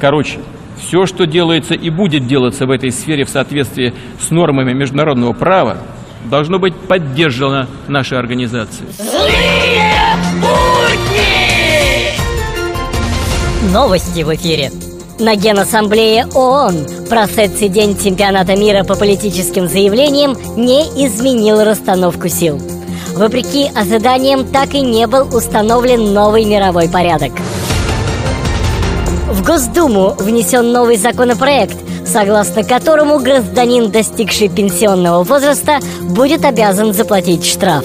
Короче, все, что делается и будет делаться в этой сфере в соответствии с нормами международного права, должно быть поддержано нашей организацией. Злые будни! Новости в эфире. На Генассамблее ООН прошедший день чемпионата мира по политическим заявлениям не изменил расстановку сил. Вопреки ожиданиям, так и не был установлен новый мировой порядок. В Госдуму внесен новый законопроект, согласно которому гражданин, достигший пенсионного возраста, будет обязан заплатить штраф.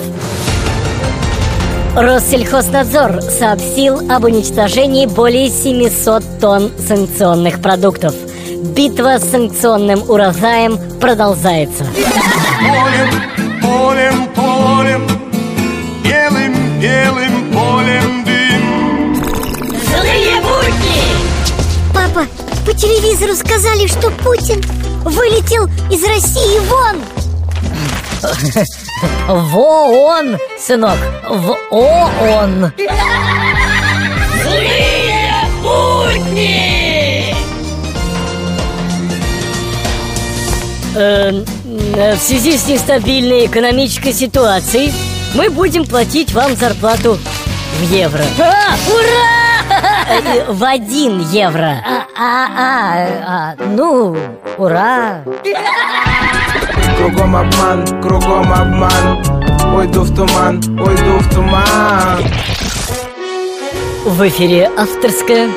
Россельхознадзор сообщил об уничтожении более 700 тонн санкционных продуктов. Битва с санкционным урожаем продолжается. Полем, полем, телевизору сказали, что Путин вылетел из России вон. В ООН, сынок, в ООН Злые будни! Эм, в связи с нестабильной экономической ситуацией мы будем платить вам зарплату в евро. А, ура! Э, в один евро. А, а, а, ну, ура! Кругом обман, кругом обман. Уйду в туман, уйду в туман. В эфире авторская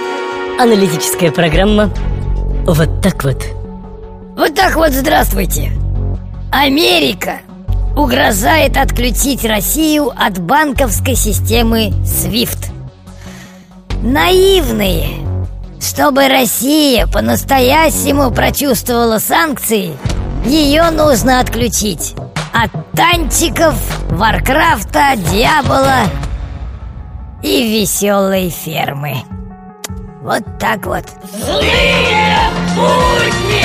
аналитическая программа «Вот так вот» Вот так вот здравствуйте. Америка. Угрожает отключить Россию от банковской системы SWIFT. Наивные Чтобы Россия по-настоящему прочувствовала санкции – ее нужно отключить. От танчиков, Варкрафта, Дьявола и веселой фермы. Вот так вот. Злые будни!